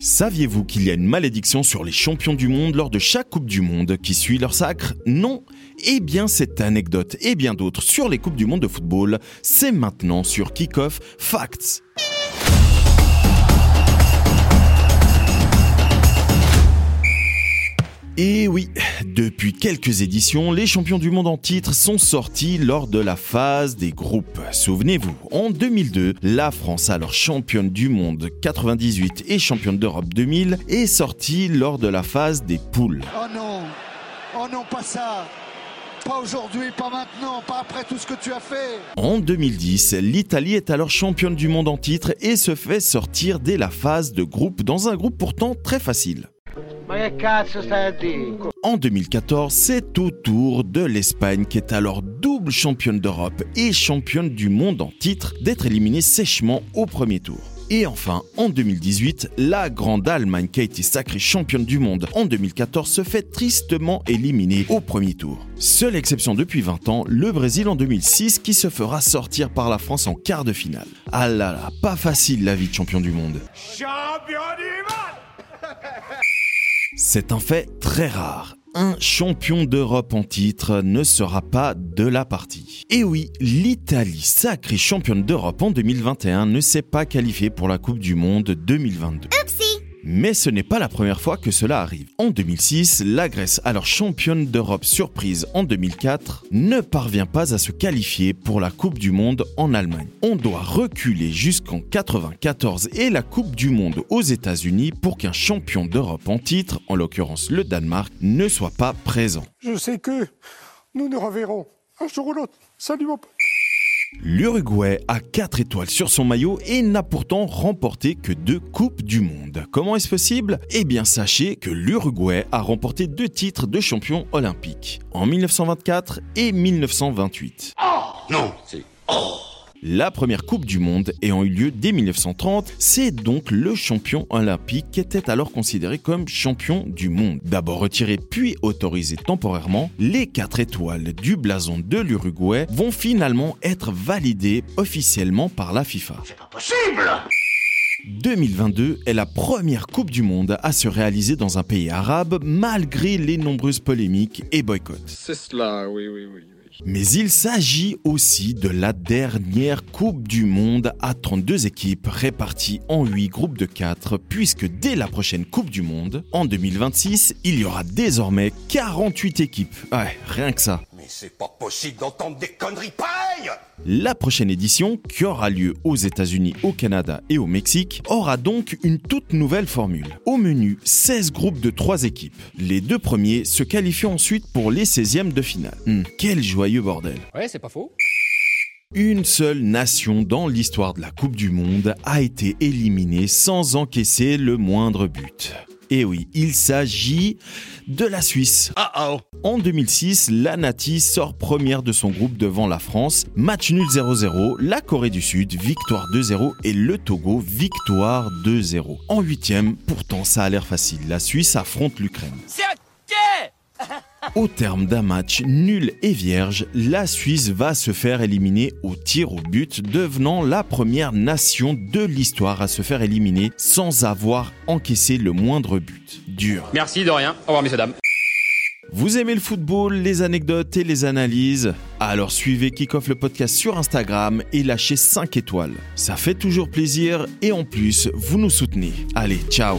Saviez-vous qu'il y a une malédiction sur les champions du monde lors de chaque Coupe du Monde qui suit leur sacre? Non Eh bien, cette anecdote et bien d'autres sur les Coupes du Monde de football, c'est maintenant sur Kickoff Facts. Et oui, depuis quelques éditions, les champions du monde en titre sont sortis lors de la phase des groupes. Souvenez-vous, en 2002, la France, alors championne du monde 98 et championne d'Europe 2000, est sortie lors de la phase des poules. Oh non, oh non, pas ça. Pas aujourd'hui, pas maintenant, pas après tout ce que tu as fait. En 2010, l'Italie est alors championne du monde en titre et se fait sortir dès la phase de groupe dans un groupe pourtant très facile. En 2014, c'est au tour de l'Espagne qui est alors double championne d'Europe et championne du monde en titre d'être éliminée sèchement au premier tour. Et enfin, en 2018, la grande Allemagne qui a été sacrée championne du monde en 2014 se fait tristement éliminer au premier tour. Seule exception depuis 20 ans, le Brésil en 2006 qui se fera sortir par la France en quart de finale. Ah là là, pas facile la vie de champion du monde. Champion du monde c'est un fait très rare. Un champion d'Europe en titre ne sera pas de la partie. Et oui, l'Italie, sacrée championne d'Europe en 2021, ne s'est pas qualifiée pour la Coupe du Monde 2022. Mais ce n'est pas la première fois que cela arrive. En 2006, la Grèce, alors championne d'Europe surprise en 2004, ne parvient pas à se qualifier pour la Coupe du Monde en Allemagne. On doit reculer jusqu'en 94 et la Coupe du Monde aux États-Unis pour qu'un champion d'Europe en titre, en l'occurrence le Danemark, ne soit pas présent. Je sais que nous nous reverrons un jour ou l'autre. Salut mon pote. L'Uruguay a 4 étoiles sur son maillot et n'a pourtant remporté que deux Coupes du Monde. Comment est-ce possible? Eh bien sachez que l'Uruguay a remporté deux titres de champion olympique, en 1924 et 1928. Oh non, c'est... Oh la première Coupe du Monde ayant eu lieu dès 1930, c'est donc le champion olympique qui était alors considéré comme champion du monde. D'abord retiré puis autorisé temporairement, les quatre étoiles du blason de l'Uruguay vont finalement être validées officiellement par la FIFA. C'est pas possible 2022 est la première Coupe du Monde à se réaliser dans un pays arabe malgré les nombreuses polémiques et boycotts. C'est cela, oui, oui, oui. Mais il s'agit aussi de la dernière Coupe du Monde à 32 équipes réparties en 8 groupes de 4, puisque dès la prochaine Coupe du Monde, en 2026, il y aura désormais 48 équipes. Ouais, rien que ça. Mais c'est pas possible d'entendre des conneries La prochaine édition, qui aura lieu aux États-Unis, au Canada et au Mexique, aura donc une toute nouvelle formule. Au menu, 16 groupes de 3 équipes. Les deux premiers se qualifient ensuite pour les 16e de finale. Hmm, quel joyeux bordel. Ouais, c'est pas faux. Une seule nation dans l'histoire de la Coupe du Monde a été éliminée sans encaisser le moindre but. Et oui, il s'agit de la Suisse. En 2006, la Nati sort première de son groupe devant la France. Match nul 0-0, la Corée du Sud, victoire 2-0 et le Togo, victoire 2-0. En huitième, pourtant ça a l'air facile, la Suisse affronte l'Ukraine. Au terme d'un match nul et vierge, la Suisse va se faire éliminer au tir au but, devenant la première nation de l'histoire à se faire éliminer sans avoir encaissé le moindre but. Dur. Merci de rien. Au revoir messieurs dames. Vous aimez le football, les anecdotes et les analyses? Alors suivez Kickoff le podcast sur Instagram et lâchez 5 étoiles. Ça fait toujours plaisir et en plus, vous nous soutenez. Allez, ciao